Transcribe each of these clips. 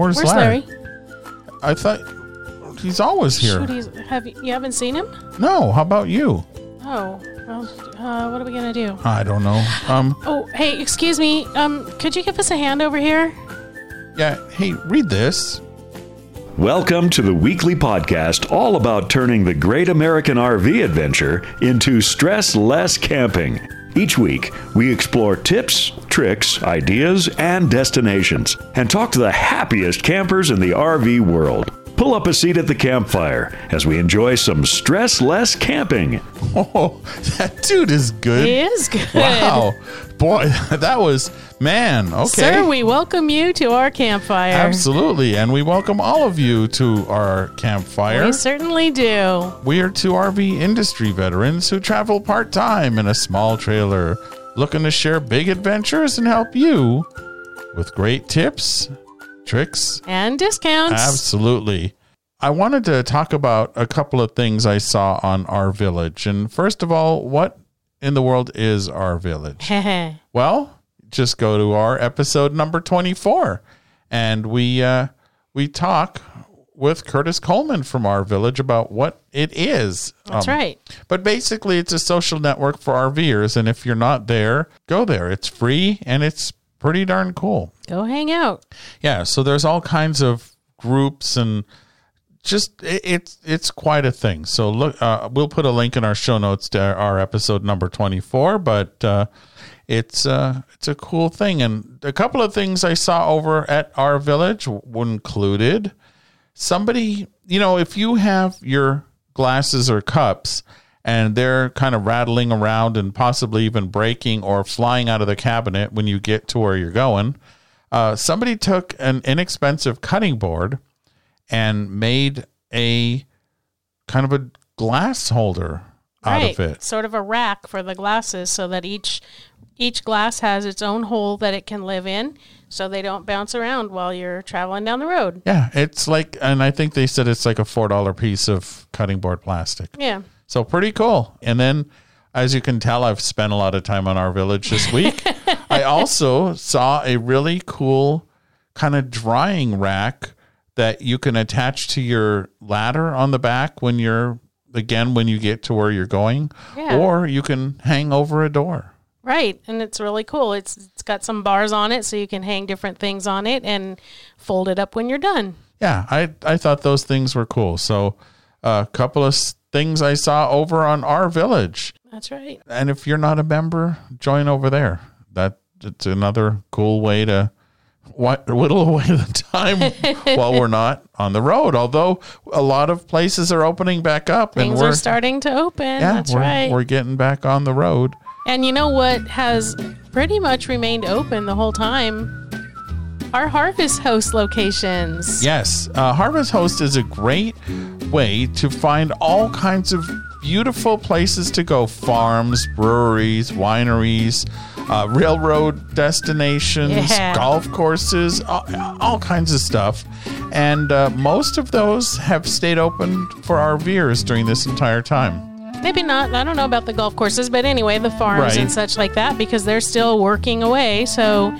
Where, Hey, where's, where's Larry? Larry? I thought he's always here. Shoot, he's, have you, you haven't seen him? No, how about you? Oh, well, uh, what are we gonna do? I don't know. Um, Oh, hey, excuse me. Um, could you give us a hand over here? yeah. Hey, read this. Welcome to the weekly podcast all about turning the great American RV adventure into stress less camping. Each week, we explore tips, tricks, ideas, and destinations and talk to the happiest campers in the RV world. Pull up a seat at the campfire as we enjoy some stress less camping. Oh, that dude is good. He is good. Wow, boy, that was man. Okay, Sir, we welcome you to our campfire. absolutely, and we welcome all of you to our campfire. We certainly do. We are two RV industry veterans who travel part time in a small trailer, looking to share big adventures and help you with great tips, tricks. And discounts. Absolutely. I wanted to talk about a couple of things I saw on RVillage. And first of all, what in the world is RVillage? Well, just go to our episode number 24 and we uh we talk with Curtis Coleman from RVillage about what it is. That's Um, right. But basically, it's a social network for RVers. And if you're not there, go there. It's free and it's pretty darn cool. Go hang out. Yeah. So there's all kinds of groups and just it, it's it's quite a thing. So look, uh, we'll put a link in our show notes to our episode number 24. But uh, it's uh, it's a cool thing. And a couple of things I saw over at RVillage included somebody, you know, if you have your glasses or cups and they're kind of rattling around and possibly even breaking or flying out of the cabinet when you get to where you're going, uh, somebody took an inexpensive cutting board and made a kind of a glass holder out right. of it. Sort of a rack for the glasses so that each each glass has its own hole that it can live in so they don't bounce around while you're traveling down the road. Yeah, it's like, and I think they said it's like a four dollar piece of cutting board plastic. Yeah. So pretty cool. And then, as you can tell, I've spent a lot of time on RVillage this week. I also saw a really cool kind of drying rack that you can attach to your ladder on the back when you're again when you get to where you're going, Yeah. or you can hang over a door. Right, and it's really cool. It's it's got some bars on it so you can hang different things on it and fold it up when you're done. yeah, I I thought those things were cool. So a couple of things I saw over on RVillage. That's right. And if you're not a member, join over there. That it's another cool way to whittle away the time while we're not on the road. Although a lot of places are opening back up, and Things we're are starting to open. yeah, That's we're, right. we're getting back on the road. And you know what has pretty much remained open the whole time? Our Harvest Host locations. Yes, uh, Harvest Host is a great way to find all kinds of beautiful places to go farms, breweries, wineries, uh, railroad destinations, Yeah. golf courses, all, all kinds of stuff. And uh, most of those have stayed open for RVers during this entire time. Maybe not. I don't know about the golf courses, but anyway, the farms Right. and such like that because they're still working away. So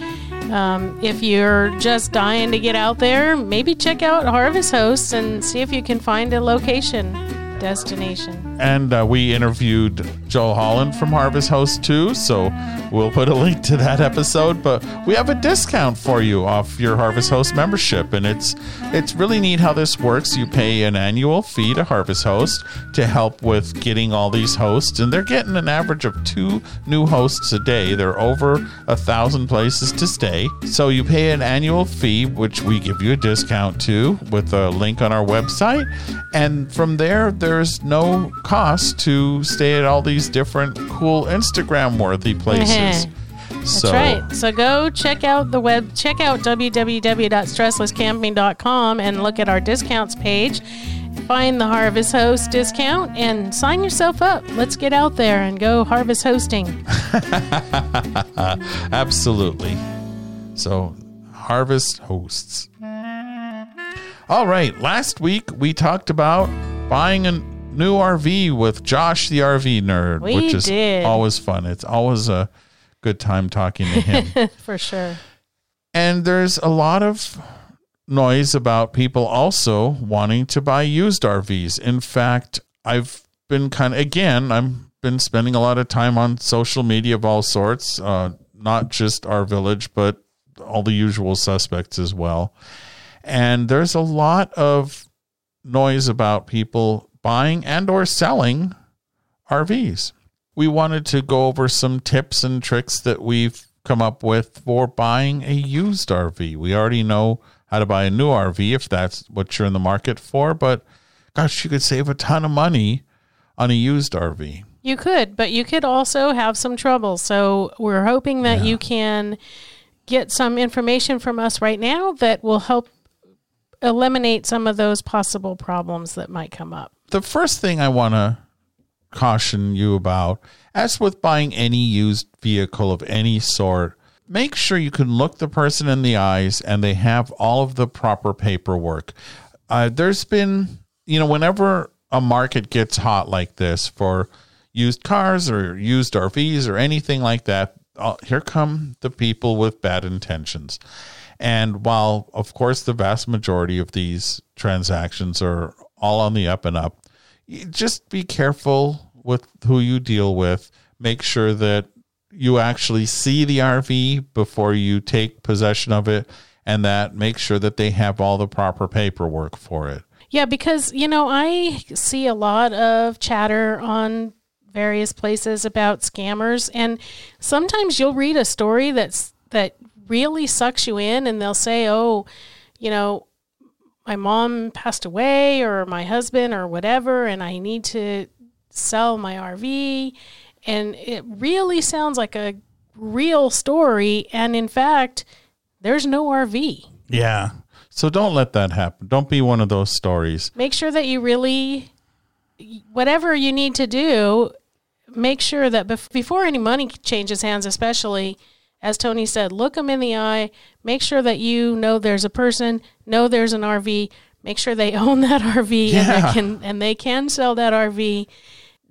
um, if you're just dying to get out there, maybe check out Harvest Hosts and see if you can find a location destination. And uh, we interviewed Joel Holland from Harvest Host too, so we'll put a link to that episode. But we have a discount for you off your Harvest Host membership, and it's it's really neat how this works. You pay an annual fee to Harvest Host to help with getting all these hosts, and they're getting an average of two new hosts a day. They're over a thousand places to stay, so you pay an annual fee, which we give you a discount to with a link on our website, and from there there's no cost to stay at all these different cool Instagram worthy places. That's right. So go check out the web, check out www.stresslesscamping.com and look at our discounts page. Find the Harvest Host discount and sign yourself up. Let's get out there and go harvest hosting. Absolutely. So, Harvest hosts. All right. Last week we talked about buying a new RV with Josh, the RV nerd, We which is did. always fun. It's always a good time talking to him. For sure. and there's a lot of noise about people also wanting to buy used RVs. In fact, I've been kind of again, I've been spending a lot of time on social media of all sorts, uh, not just RVillage, but all the usual suspects as well. And there's a lot of noise about people buying and or selling RVs. We wanted to go over some tips and tricks that we've come up with for buying a used RV. We already know how to buy a new RV if that's what you're in the market for, but gosh, you could save a ton of money on a used RV. You could, but you could also have some trouble. So we're hoping that Yeah. you can get some information from us right now that will help eliminate some of those possible problems that might come up. the first thing I want to caution you about, as with buying any used vehicle of any sort, make sure you can look the person in the eyes and they have all of the proper paperwork. Uh, there's been, you know, whenever a market gets hot like this for used cars or used RVs or anything like that, uh, here come the people with bad intentions. And while, of course, the vast majority of these transactions are all on the up and up, just be careful with who you deal with. Make sure that you actually see the RV before you take possession of it, and that make sure that they have all the proper paperwork for it. Yeah, because, you know, I see a lot of chatter on various places about scammers and sometimes you'll read a story that's that really sucks you in and they'll say, "Oh, you know, my mom passed away or my husband or whatever and I need to sell my RV." And it really sounds like a real story and in fact, there's no RV. Yeah. So don't let that happen. Don't be one of those stories. make sure that you really whatever you need to do make sure that bef- before any money changes hands especially as tony said look them in the eye make sure that you know there's a person know there's an rv make sure they own that rv and, they can, and they can sell that rv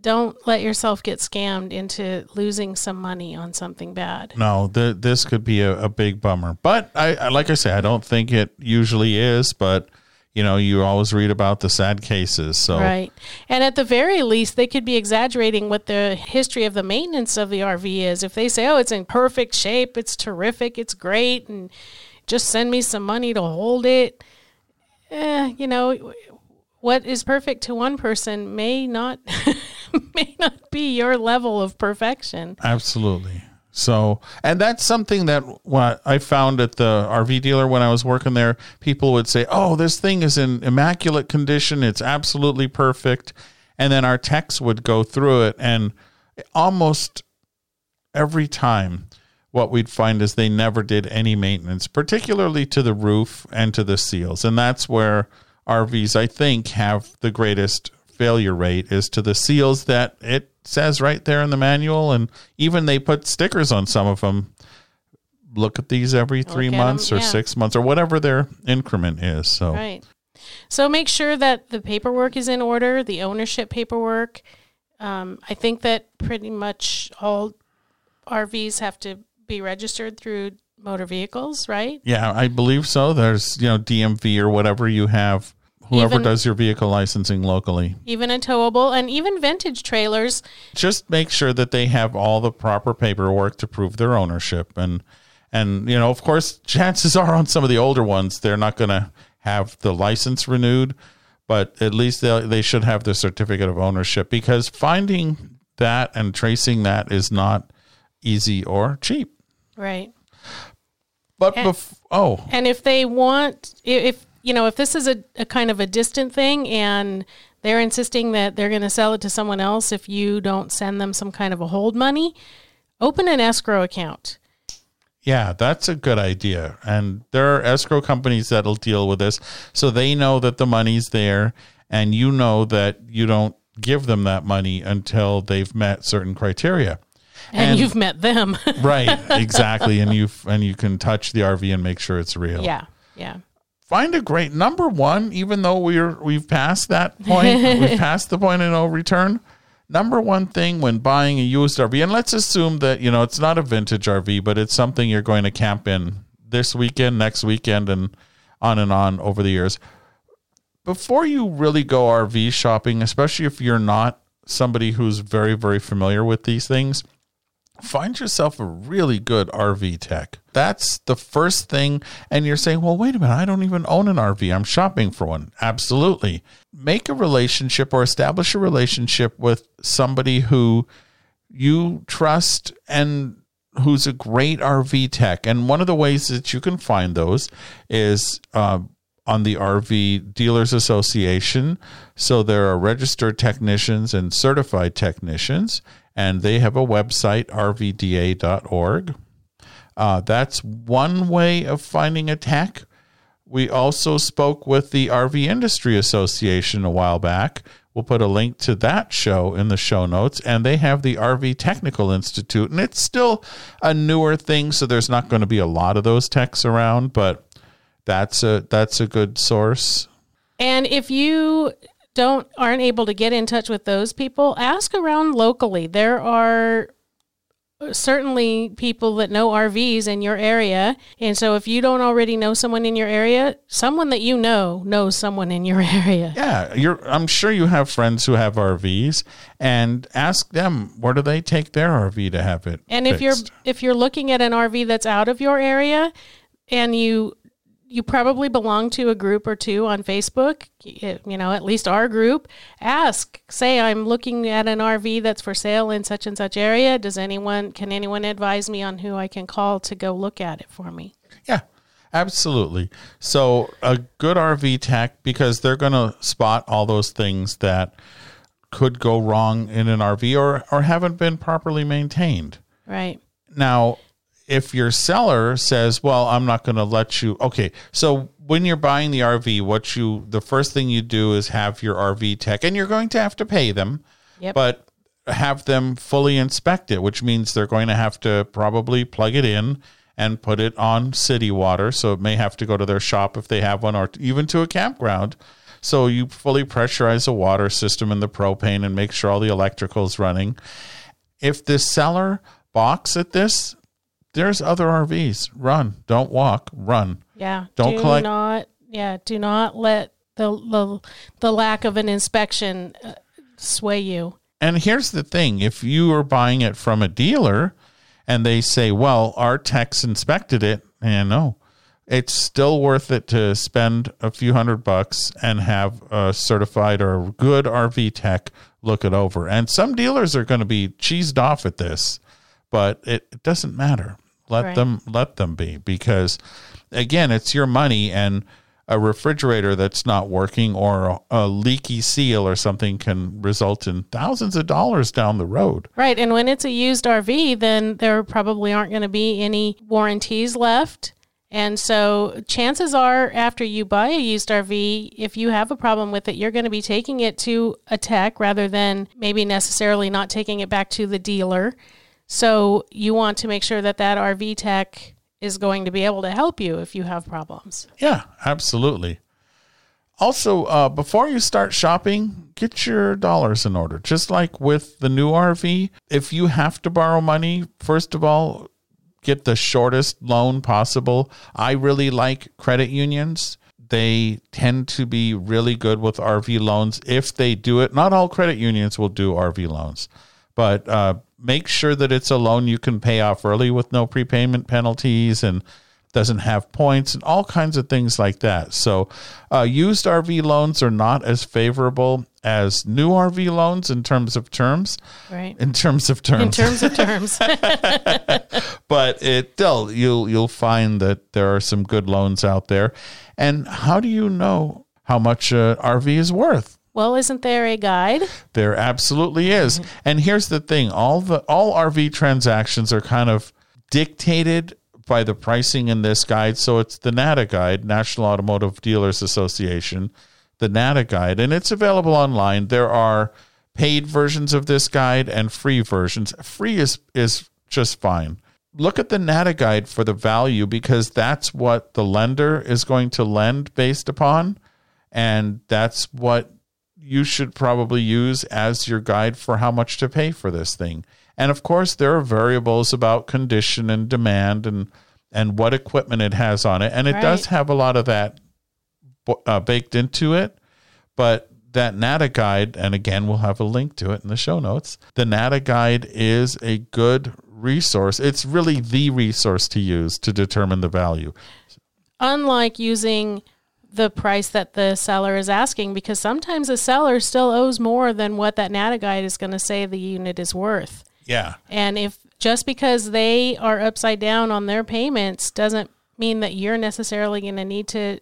don't let yourself get scammed into losing some money on something bad No, th- this could be a, a big bummer. But I, I, like I say, I don't think it usually is. But you know, you always read about the sad cases. So Right. And at the very least, they could be exaggerating what the history of the maintenance of the RV is. If they say, oh, it's in perfect shape, it's terrific, it's great, and just send me some money to hold it, eh, you know, what is perfect to one person may not may not be your level of perfection. Absolutely. So, and that's something that what I found at the RV dealer when I was working there. People would say, "Oh, this thing is in immaculate condition. It's absolutely perfect." And then our techs would go through it, and almost every time, what we'd find is they never did any maintenance, particularly to the roof and to the seals. And that's where RVs, I think, have the greatest failure rate is to the seals that it says right there in the manual. And even they put stickers on some of them. Look at these every three months or yeah. six months or whatever their increment is. So, Right. So make sure that the paperwork is in order, the ownership paperwork. Um, I think that pretty much all RVs have to be registered through motor vehicles, right? yeah, I believe so. There's, you know, DMV or whatever you have, whoever Even- does your vehicle licensing locally. Even a towable and even vintage trailers. just make sure that they have all the proper paperwork to prove their ownership and and you know of course chances are on some of the older ones they're not going to have the license renewed but at least they they should have the certificate of ownership because finding that and tracing that is not easy or cheap Right. but And- bef- oh And if they want, if you know, if this is a, a kind of a distant thing and they're insisting that they're going to sell it to someone else if you don't send them some kind of a hold money, open an escrow account. Yeah, that's a good idea. And there are escrow companies that'll deal with this. So they know that the money's there and you know that you don't give them that money until they've met certain criteria. And, And- you've met them. Right, exactly. and you and you can touch the RV and make sure it's real. yeah. Yeah. Find a great number one, even though we're we've passed that point, we've passed the point of no return. Number one thing when buying a used RV, and let's assume that you know it's not a vintage RV, but it's something you're going to camp in this weekend, next weekend, and on and on over the years. Before you really go RV shopping, especially if you're not somebody who's very, very familiar with these things, find yourself a really good RV tech. That's the first thing. And you're saying, well, wait a minute, I don't even own an RV. I'm shopping for one. Absolutely. Make a relationship or establish a relationship with somebody who you trust and who's a great RV tech. And one of the ways that you can find those is uh, on the RV Dealers Association. So there are registered technicians and certified technicians, and they have a website, rvda.org. Uh, that's one way of finding a tech. We also spoke with the RV Industry Association a while back. We'll put a link to that show in the show notes. And they have the RV Technical Institute. And it's still a newer thing, so there's not going to be a lot of those techs around, but that's a that's a good source. And if you don't aren't able to get in touch with those people, ask around locally. There are certainly people that know RVs in your area. And so if you don't already know someone in your area, someone that you know knows someone in your area. Yeah, you're I'm sure you have friends who have RVs and ask them where do they take their RV to have it. And if you're if you're looking at an RV that's out of your area and you you probably belong to a group or two on Facebook, you know, at least our group. Ask, say, I'm looking at an RV that's for sale in such and such area. Does anyone, can anyone advise me on who I can call to go look at it for me? Yeah, absolutely. So a good RV tech because they're going to spot all those things that could go wrong in an RV or or haven't been properly maintained. Right. Now, if your seller says, "Well, I'm not going to let you," okay. So when you're buying the RV, what you the first thing you do is have your RV tech, and you're going to have to pay them, Yep. but have them fully inspect it, which means they're going to have to probably plug it in and put it on city water. So it may have to go to their shop if they have one, or even to a campground. So you fully pressurize the water system and the propane and make sure all the electrical's running. If the seller balks at this, there's other RVs. Run, don't walk, run. Yeah. Don't do collect- not. Yeah. Do not let the the, the lack of an inspection uh, sway you. And here's the thing if you are buying it from a dealer and they say, well, our techs inspected it, and no, it's still worth it to spend a few hundred bucks and have a certified or good RV tech look it over. And some dealers are going to be cheesed off at this, but it, it doesn't matter. Let Right. them let them be because again, it's your money and a refrigerator that's not working or a, a leaky seal or something can result in thousands of dollars down the road. Right. And when it's a used RV, then there probably aren't going to be any warranties left. And so chances are, after you buy a used RV, if you have a problem with it, you're going to be taking it to a tech rather than maybe necessarily not taking it back to the dealer. So you want to make sure that that RV tech is going to be able to help you if you have problems. Yeah, absolutely. Also, uh, before you start shopping, get your dollars in order. Just like with the new RV, if you have to borrow money, first of all, get the shortest loan possible. I really like credit unions. They tend to be really good with RV loans if they do it. Not all credit unions will do RV loans, but uh, make sure that it's a loan you can pay off early with no prepayment penalties and doesn't have points and all kinds of things like that. So, uh, used RV loans are not as favorable as new RV loans in terms of terms. Right. In terms of terms, In terms of terms. but it still you'll you'll find that there are some good loans out there. And how do you know how much a RV is worth? Well, isn't there a guide? There absolutely is. And here's the thing, all the all RV transactions are kind of dictated by the pricing in this guide. So it's the NADA guide, National Automotive Dealers Association, the NADA guide, and it's available online. There are paid versions of this guide and free versions. Free is is just fine. Look at the NADA guide for the value because that's what the lender is going to lend based upon and that's what you should probably use as your guide for how much to pay for this thing. And of course, there are variables about condition and demand and and what equipment it has on it, and it does have a lot of that uh, baked into it. But that NADA guide, and again, we'll have a link to it in the show notes. The NADA guide is a good resource. It's really the resource to use to determine the value. Unlike using the price that the seller is asking, because sometimes the seller still owes more than what that NADA guide is going to say the unit is worth. Yeah. And if just because they are upside down on their payments doesn't mean that you're necessarily going to need to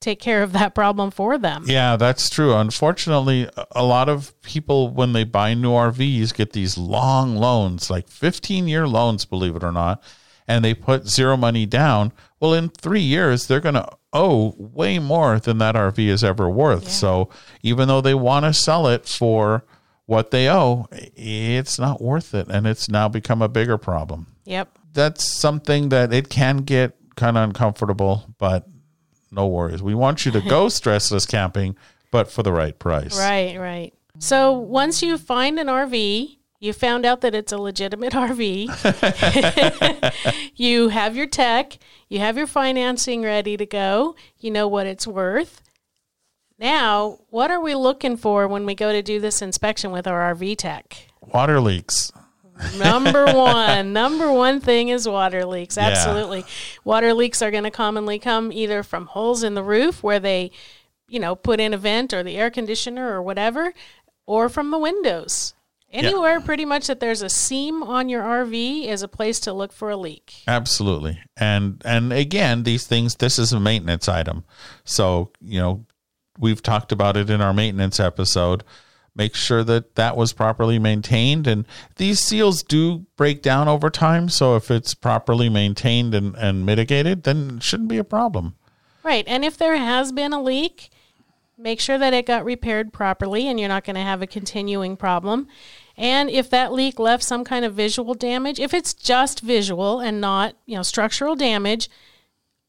take care of that problem for them. Yeah, that's true. Unfortunately, a lot of people, when they buy new RVs, get these long loans, like 15 year loans, believe it or not, and they put zero money down. Well, in three years, they're going to owe way more than that RV is ever worth. Yeah. So even though they want to sell it for what they owe, it's not worth it. And it's now become a bigger problem. Yep. That's something that it can get kind of uncomfortable, but no worries. We want you to go stressless camping, but for the right price. Right, right. So once you find an RV, you found out that it's a legitimate RV. you have your tech, you have your financing ready to go, you know what it's worth. Now, what are we looking for when we go to do this inspection with our RV tech? Water leaks. Number one, number one thing is water leaks. Yeah. Absolutely. Water leaks are going to commonly come either from holes in the roof where they, you know, put in a vent or the air conditioner or whatever, or from the windows. Anywhere pretty much that there's a seam on your RV is a place to look for a leak. Absolutely. And and again, these things this is a maintenance item. So, you know, we've talked about it in our maintenance episode. Make sure that that was properly maintained and these seals do break down over time, so if it's properly maintained and, and mitigated, then it shouldn't be a problem. Right. And if there has been a leak, make sure that it got repaired properly and you're not going to have a continuing problem. And if that leak left some kind of visual damage, if it's just visual and not, you know, structural damage,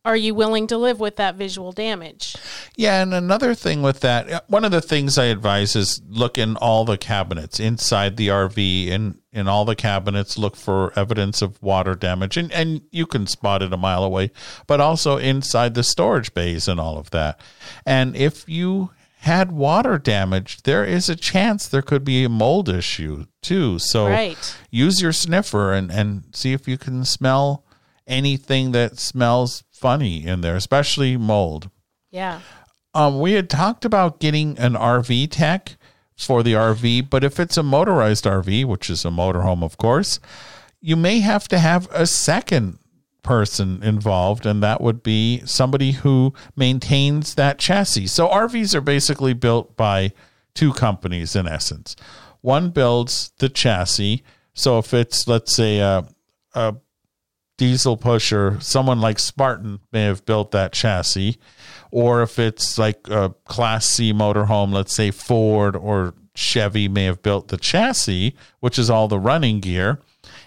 are you willing to live with that visual damage? Yeah, and another thing with that, uh, one of the things I advise is look in all the cabinets inside the RV and in all the cabinets look for evidence of water damage and and you can spot it a mile away, but also inside the storage bays and all of that. And if you had water damage, there is a chance there could be a mold issue too. So Right. use your sniffer and and see if you can smell anything that smells funny in there, especially mold. Yeah. Um, we had talked about getting an RV tech for the RV, but if it's a motorized RV, which is a motorhome, of course, you may have to have a second person involved, and that would be somebody who maintains that chassis. So RVs are basically built by two companies in essence. One builds the chassis. So if it's let's say a, a diesel pusher, someone like Spartan may have built that chassis, or if it's like a Class C motorhome, let's say Ford or Chevy may have built the chassis, which is all the running gear,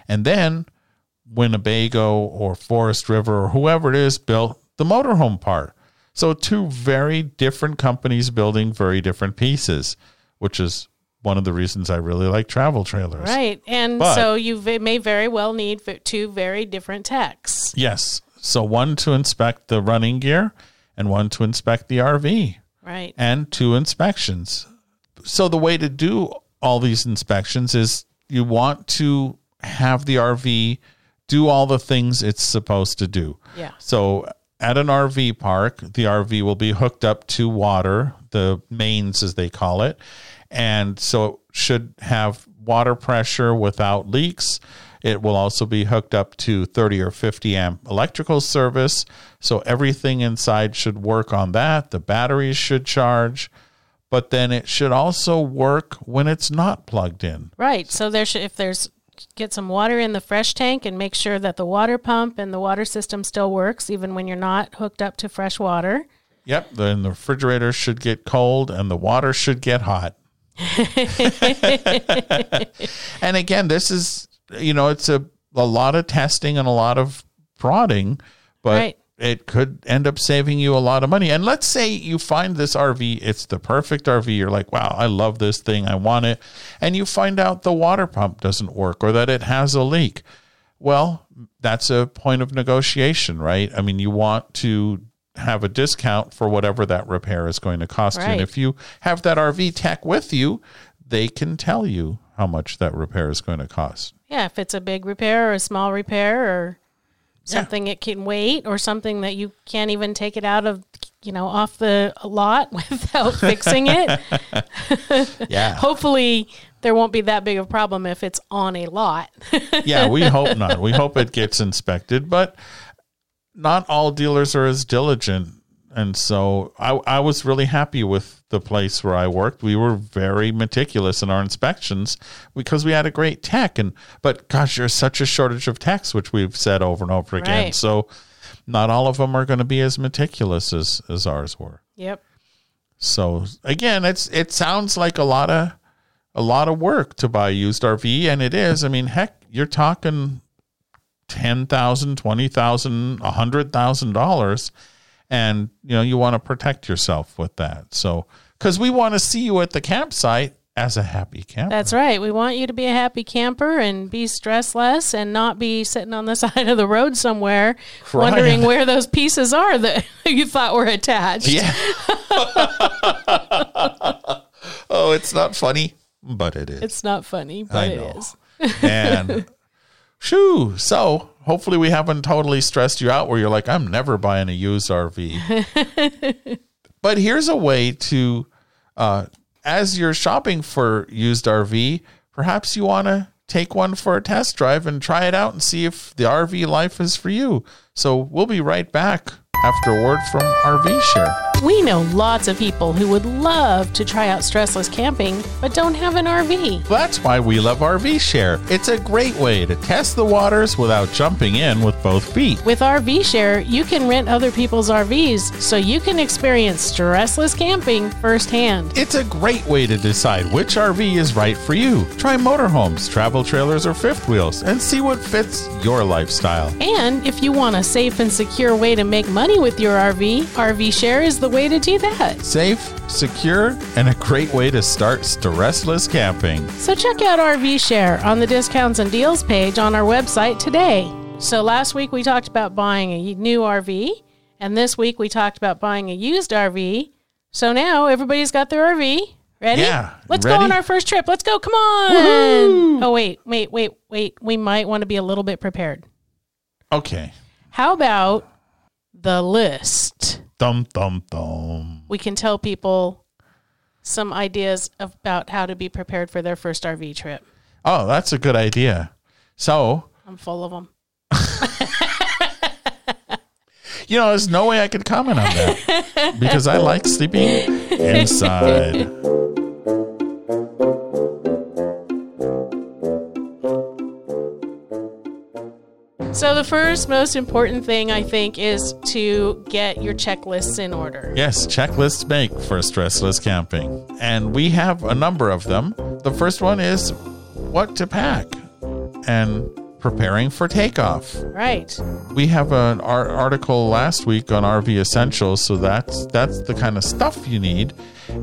and then Winnebago or Forest River or whoever it is built the motorhome part. So two very different companies building very different pieces, which is one of the reasons I really like travel trailers. Right. And But- so you v- may very well need two very different techs. Yes. So one to inspect the running gear and one to inspect the RV Right. and two inspections. So the way to do all these inspections is you want to have the RV do all the things it's supposed to do. Yeah. So at an RV park, the RV will be hooked up to water, the mains as they call it. And so it should have water pressure without leaks. It will also be hooked up to 30 or 50 amp electrical service. So everything inside should work on that. The batteries should charge, but then it should also work when it's not plugged in. Right. So there should, if there's get some water in the fresh tank and make sure that the water pump and the water system still works even when you're not hooked up to fresh water. Yep, then the refrigerator should get cold and the water should get hot. and again, this is you know, it's a a lot of testing and a lot of prodding, but Right. it could end up saving you a lot of money. And let's say you find this RV, it's the perfect RV. You're like, wow, I love this thing. I want it. And you find out the water pump doesn't work or that it has a leak. Well, that's a point of negotiation, right? I mean, you want to have a discount for whatever that repair is going to cost you. And if you have that RV tech with you, they can tell you how much that repair is going to cost. Yeah, if it's a big repair or a small repair or something it can wait or something that you can't even take it out of you know off the lot without fixing it. Yeah. Hopefully there won't be that big of a problem if it's on a lot. yeah, we hope not. We hope it gets inspected, but not all dealers are as diligent. And so I, I was really happy with the place where I worked. We were very meticulous in our inspections because we had a great tech. And but gosh, there's such a shortage of techs, which we've said over and over again. Right. So not all of them are going to be as meticulous as, as ours were. yep. So again, it's it sounds like a lot of a lot of work to buy a used RV, and it is. I mean, heck, you're talking ten thousand, twenty thousand, a hundred thousand dollars, and you know you want to protect yourself with that. So because we want to see you at the campsite as a happy camper. That's right. We want you to be a happy camper and be stress less and not be sitting on the side of the road somewhere Crying. wondering where those pieces are that you thought were attached. yeah. oh, it's not funny, but it is. It's not funny, but it is. and shoo. So hopefully we haven't totally stressed you out where you're like i'm never buying a used rv but here's a way to uh, as you're shopping for used rv perhaps you want to take one for a test drive and try it out and see if the rv life is for you. So we'll be right back after a word from rv share We know lots of people who would love to try out stressless camping, but don't have an RV. That's why we love RV Share. It's a great way to test the waters without jumping in with both feet. With RV Share, you can rent other people's RVs so you can experience stressless camping firsthand. It's a great way to decide which RV is right for you. Try motorhomes, travel trailers, or fifth wheels and see what fits your lifestyle. And if you want a safe and secure way to make money with your RV, RV Share is the way to do that. Safe, secure, and a great way to start stressless camping. So check out RV Share on the discounts and deals page on our website today. So last week we talked about buying a new RV, and this week we talked about buying a used RV. So now everybody's got their RV. Ready? Yeah, Let's go on our first trip. Let's go. Come on. Oh, wait, wait, wait, wait. We might want to be a little bit prepared. Okay. How about the list? Dum, dum, dum. We can tell people some ideas about how to be prepared for their first RV trip. Oh, that's a good idea. So, I'm full of them. you know, there's no way I could comment on that because I like sleeping inside. So, the first most important thing I think is to get your checklists in order. Yes, checklists make for stressless camping. And we have a number of them. The first one is what to pack and preparing for takeoff. Right. We have an ar- article last week on RV essentials, so that's that's the kind of stuff you need.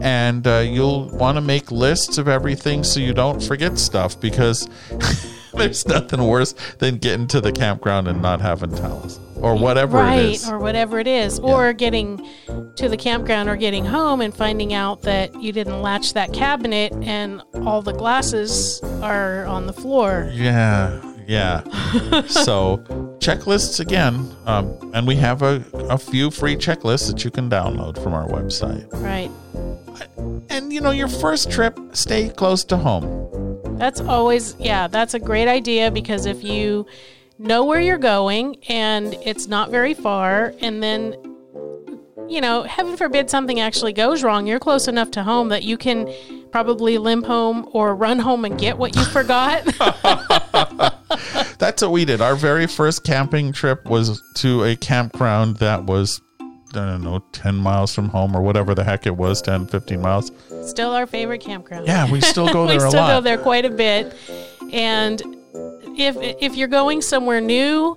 And uh, you'll want to make lists of everything so you don't forget stuff because there's nothing worse than getting to the campground and not having towels or whatever right. it is. Or whatever it is. Or getting to the campground or getting home and finding out that you didn't latch that cabinet and all the glasses are on the floor. Yeah, yeah. so checklists again, um, and we have a, a few free checklists that you can download from our website. Right. And you know, your first trip, stay close to home. That's always, yeah, that's a great idea because if you know where you're going and it's not very far, and then, you know, heaven forbid something actually goes wrong, you're close enough to home that you can probably limp home or run home and get what you forgot. That's what we did. Our very first camping trip was to a campground that was, I don't know, 10 miles from home or whatever the heck it was 10, 15 miles. Still our favorite campground. Yeah, we still go there a still lot. go there quite a bit. And if if you're going somewhere new,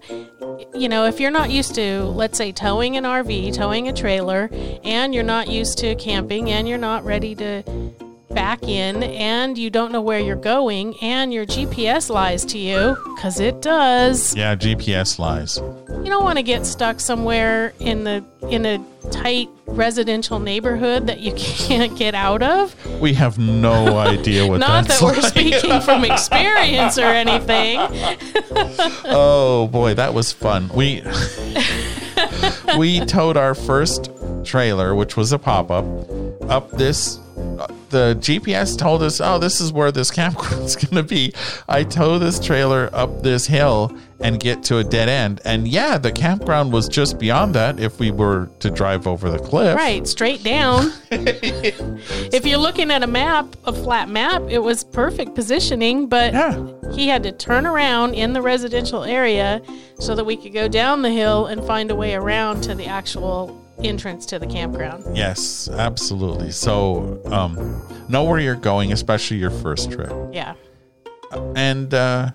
you know, if you're not used to, let's say, towing an RV, towing a trailer, and you're not used to camping, and you're not ready to, back in and you don't know where you're going and your GPS lies to you because it does. Yeah, GPS lies. You don't want to get stuck somewhere in the in a tight residential neighborhood that you can't get out of. We have no idea what Not that's that we're like. speaking from experience or anything. Oh boy, that was fun. We we towed our first trailer, which was a pop up, up this. The GPS told us, "Oh, this is where this campground's going to be." I tow this trailer up this hill and get to a dead end, and yeah, the campground was just beyond that. If we were to drive over the cliff, Right, straight down. if you're looking at a map, a flat map, it was perfect positioning, but Yeah. he had to turn around in the residential area so that we could go down the hill and find a way around to the actual entrance to the campground. Yes, absolutely. So, um, know where you're going, especially your first trip. Yeah. And uh,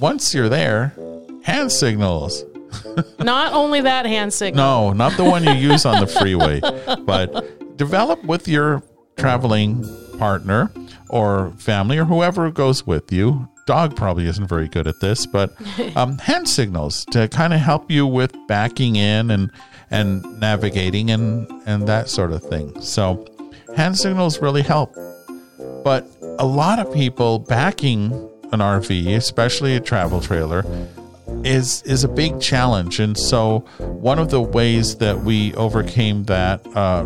once you're there, hand signals. Not only that hand signal. No, not the one you use on the freeway, but develop with your traveling partner or family or whoever goes with you. Dog probably isn't very good at this, but um, hand signals to kind of help you with backing in and and navigating and and that sort of thing. So, hand signals really help. But a lot of people backing an RV, especially a travel trailer, is is a big challenge. And so one of the ways that we overcame that uh,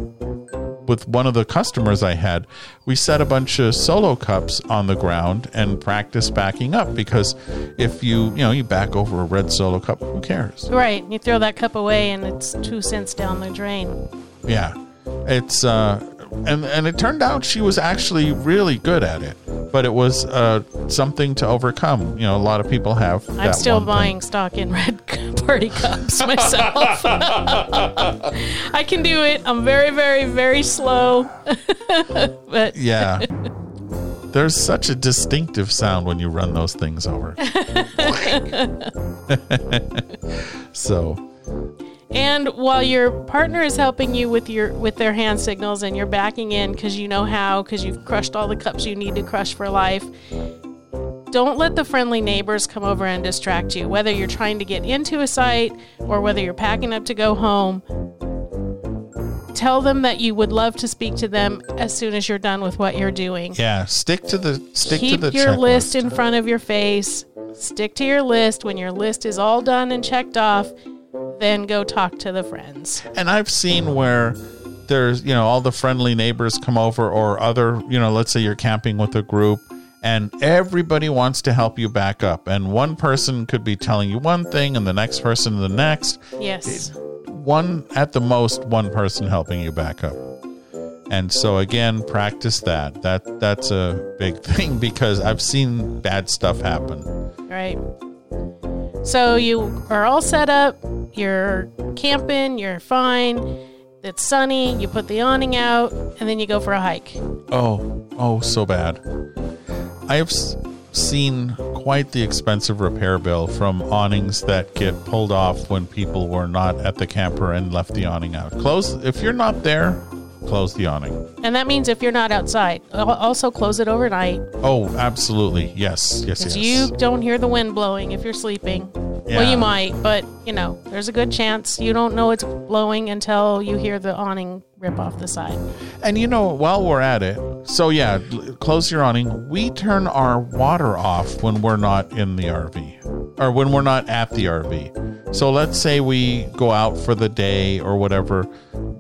with one of the customers I had, we set a bunch of solo cups on the ground and practice backing up because if you you know you back over a red solo cup, who cares? Right. You throw that cup away and it's two cents down the drain. Yeah, it's uh, and and it turned out she was actually really good at it, but it was uh something to overcome. You know, a lot of people have. I'm still one thing. buying stock in red party cups myself. I can do it. I'm very, very, very slow. but Yeah. There's such a distinctive sound when you run those things over. so, and while your partner is helping you with your with their hand signals and you're backing in because you know how because you've crushed all the cups you need to crush for life. Don't let the friendly neighbors come over and distract you, whether you're trying to get into a site or whether you're packing up to go home. Tell them that you would love to speak to them as soon as you're done with what you're doing. yeah, stick to the stick Keep to the your list in front of your face. Stick to your list. When your list is all done and checked off, then go talk to the friends. And I've seen where there's, you know, all the friendly neighbors come over or other, you know, let's say you're camping with a group and everybody wants to help you back up. And one person could be telling you one thing and the next person the next. Yes. One, at the most, one person helping you back up. And so again, practice that. That that's a big thing because I've seen bad stuff happen. Right. So you are all set up. You're camping. You're fine. It's sunny. You put the awning out, and then you go for a hike. Oh, oh, so bad. I have s- seen quite the expensive repair bill from awnings that get pulled off when people were not at the camper and left the awning out. Close if you're not there, close the awning. And that means if you're not outside, also close it overnight Oh, absolutely. Yes, yes, yes. you don't hear the wind blowing if you're sleeping. Well, you might, but you know, there's a good chance you don't know it's blowing until you hear the awning rip off the side. And you know, while we're at it, so yeah, close your awning. We turn our water off when we're not in the RV or when we're not at the RV. So let's say we go out for the day or whatever.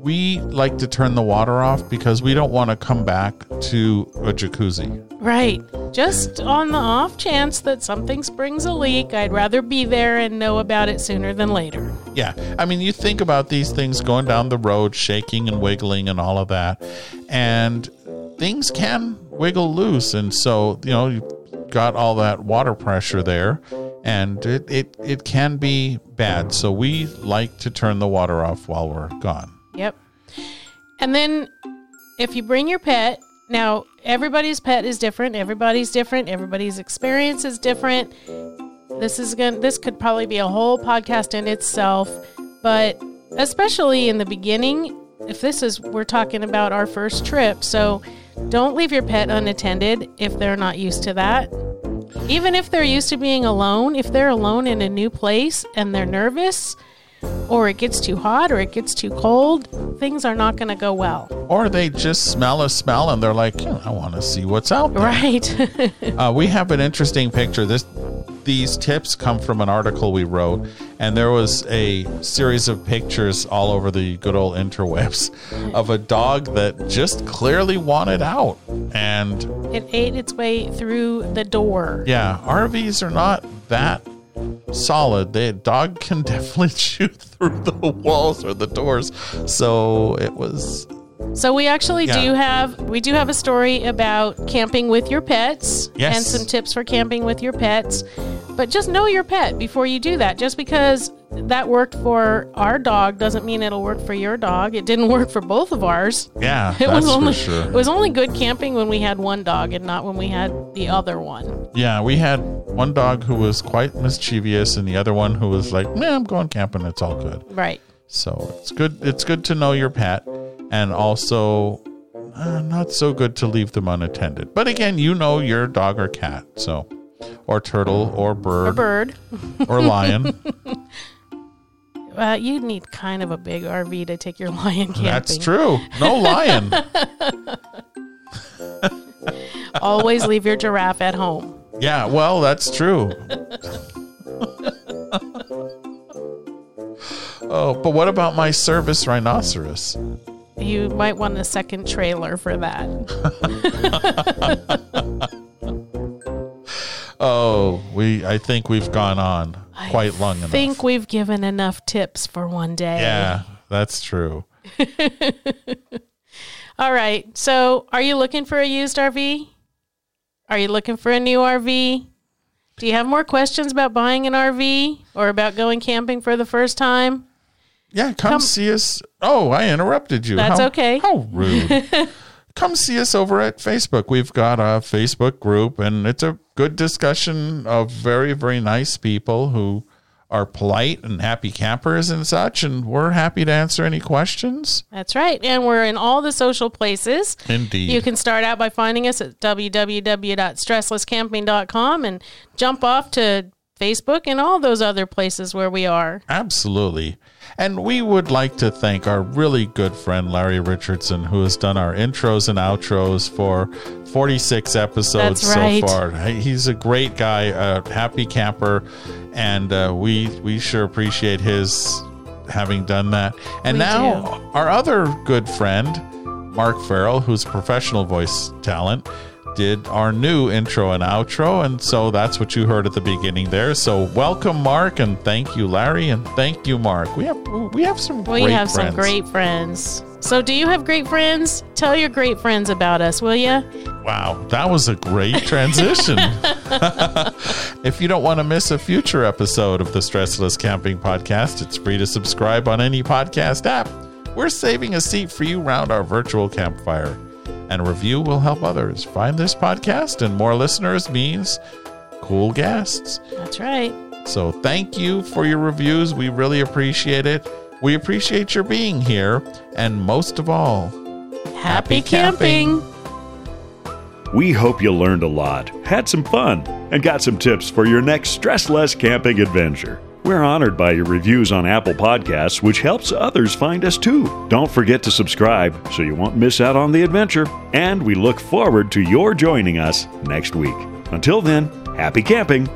We like to turn the water off because we don't want to come back to a jacuzzi. Right. Just on the off chance that something springs a leak, I'd rather be there and know about it sooner than later. Yeah. I mean, you think about these things going down the road, shaking and wiggling and all of that. And things can wiggle loose. And so, you know, you've got all that water pressure there and it, it, it can be bad. So we like to turn the water off while we're gone. Yep. And then if you bring your pet, now everybody's pet is different, everybody's different, everybody's experience is different. This is going to this could probably be a whole podcast in itself, but especially in the beginning, if this is we're talking about our first trip, so don't leave your pet unattended if they're not used to that. Even if they're used to being alone, if they're alone in a new place and they're nervous, or it gets too hot or it gets too cold, things are not going to go well. Or they just smell a smell and they're like, "Hmm, I want to see what's out there. Right. Uh, we have an interesting picture. This these tips come from an article we wrote, and there was a series of pictures all over the good old interwebs of a dog that just clearly wanted out. And it ate its way through the door. yeah, RVs are not that solid. The dog can definitely shoot through the walls or the doors. So it was So we actually Yeah. do have we do have a story about camping with your pets Yes. and some tips for camping with your pets. But just know your pet before you do that. Just because that worked for our dog doesn't mean it'll work for your dog. It didn't work for both of ours. yeah, It that's was only for sure. it was only good camping when we had one dog and not when we had the other one. Yeah, we had one dog who was quite mischievous, and the other one who was like, "Man, I'm going camping. It's all good." Right. So it's good. It's good to know your pet, and also uh, not so good to leave them unattended. But again, you know your dog or cat, so or turtle or bird bird. or lion. Uh, you need kind of a big RV to take your lion camping. That's true. No lion. Always leave your giraffe at home. Yeah, well, that's true. oh, but what about my service rhinoceros? You might want a second trailer for that. Oh, we. I think we've gone on quite long enough. I think we've given enough tips for one day. Yeah, that's true. All right. So, are you looking for a used RV? Are you looking for a new RV? Do you have more questions about buying an RV or about going camping for the first time? Yeah, come, Come- see us. Oh, I interrupted you. That's How- okay. How rude. come see us over at Facebook. We've got a Facebook group, and it's a good discussion of very, very nice people who are polite and happy campers and such. And we're happy to answer any questions. That's right. And we're in all the social places. Indeed. You can start out by finding us at www.stresslesscamping.com and jump off to Facebook and all those other places where we are. Absolutely. And we would like to thank our really good friend Larry Richardson, who has done our intros and outros for 46 episodes right. so far. He's a great guy, a happy camper, and uh, we we sure appreciate his having done that. And We now do. our other good friend, Mark Farrell, who's a professional voice talent, did our new intro and outro. And so that's what you heard at the beginning there. So welcome, Mark, and thank you, Larry, and thank you, Mark. We have we have some We have friends. some great friends. So, do you have great friends? Tell your great friends about us, will you? Wow, that was a great transition. if you don't want to miss a future episode of the Stressless Camping Podcast, it's free to subscribe on any podcast app. We're saving a seat for you round our virtual campfire. And a review will help others find this podcast, and more listeners means cool guests. That's right. So thank you for your reviews. We really appreciate it. We appreciate your being here. And most of all, Happy, Happy camping. camping. We hope you learned a lot, had some fun, and got some tips for your next stress less camping adventure. We're honored by your reviews on Apple Podcasts, which helps others find us too. Don't forget to subscribe so you won't miss out on the adventure. And we look forward to your joining us next week. Until then, happy camping